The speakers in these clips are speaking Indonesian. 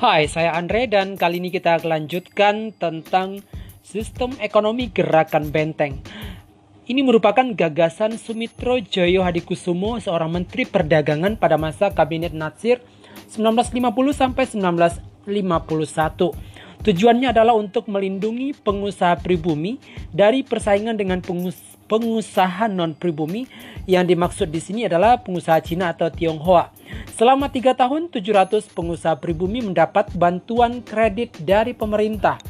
Hai, saya Andre dan kali ini kita lanjutkan tentang sistem ekonomi gerakan benteng. Ini merupakan gagasan Sumitro Joyo Hadikusumo, seorang menteri perdagangan pada masa kabinet Natsir 1950 sampai 1951. Tujuannya adalah untuk melindungi pengusaha pribumi dari persaingan dengan pengusaha non pribumi yang dimaksud di sini adalah pengusaha Cina atau Tionghoa. Selama tiga tahun, 700 pengusaha pribumi mendapat bantuan kredit dari pemerintah.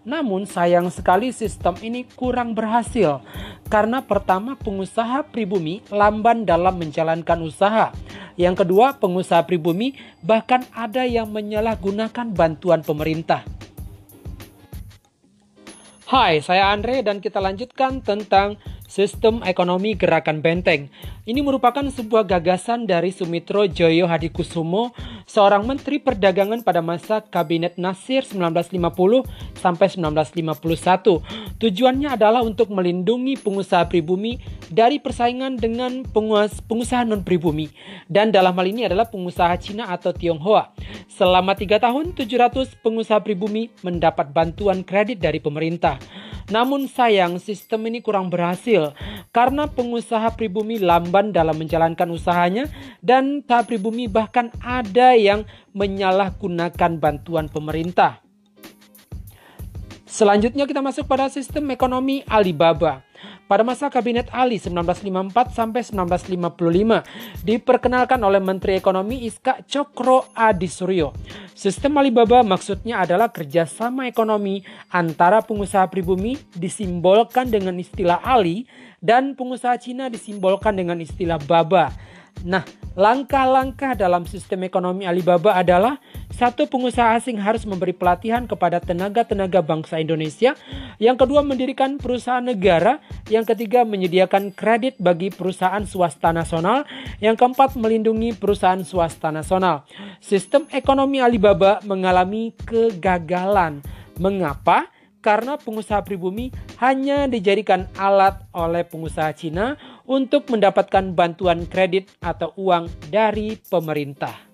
Namun sayang sekali sistem ini kurang berhasil karena pertama pengusaha pribumi lamban dalam menjalankan usaha. Yang kedua, pengusaha pribumi bahkan ada yang menyalahgunakan bantuan pemerintah. Hai, saya Andre dan kita lanjutkan tentang sistem ekonomi gerakan benteng. Ini merupakan sebuah gagasan dari Sumitro Joyo Hadikusumo, seorang menteri perdagangan pada masa kabinet Nasir 1950 sampai 1951. Tujuannya adalah untuk melindungi pengusaha pribumi dari persaingan dengan pengusaha non pribumi dan dalam hal ini adalah pengusaha Cina atau Tionghoa. Selama tiga tahun, 700 pengusaha pribumi mendapat bantuan kredit dari pemerintah. Namun sayang sistem ini kurang berhasil karena pengusaha pribumi lamban dalam menjalankan usahanya dan tak pribumi bahkan ada yang menyalahgunakan bantuan pemerintah. Selanjutnya kita masuk pada sistem ekonomi Alibaba pada masa kabinet Ali 1954 sampai 1955 diperkenalkan oleh Menteri Ekonomi Iska Cokro Adi Suryo. Sistem Alibaba maksudnya adalah kerjasama ekonomi antara pengusaha pribumi disimbolkan dengan istilah Ali dan pengusaha Cina disimbolkan dengan istilah Baba. Nah, langkah-langkah dalam sistem ekonomi Alibaba adalah satu pengusaha asing harus memberi pelatihan kepada tenaga-tenaga bangsa Indonesia. Yang kedua, mendirikan perusahaan negara. Yang ketiga, menyediakan kredit bagi perusahaan swasta nasional. Yang keempat, melindungi perusahaan swasta nasional. Sistem ekonomi Alibaba mengalami kegagalan. Mengapa? Karena pengusaha pribumi hanya dijadikan alat oleh pengusaha Cina untuk mendapatkan bantuan kredit atau uang dari pemerintah.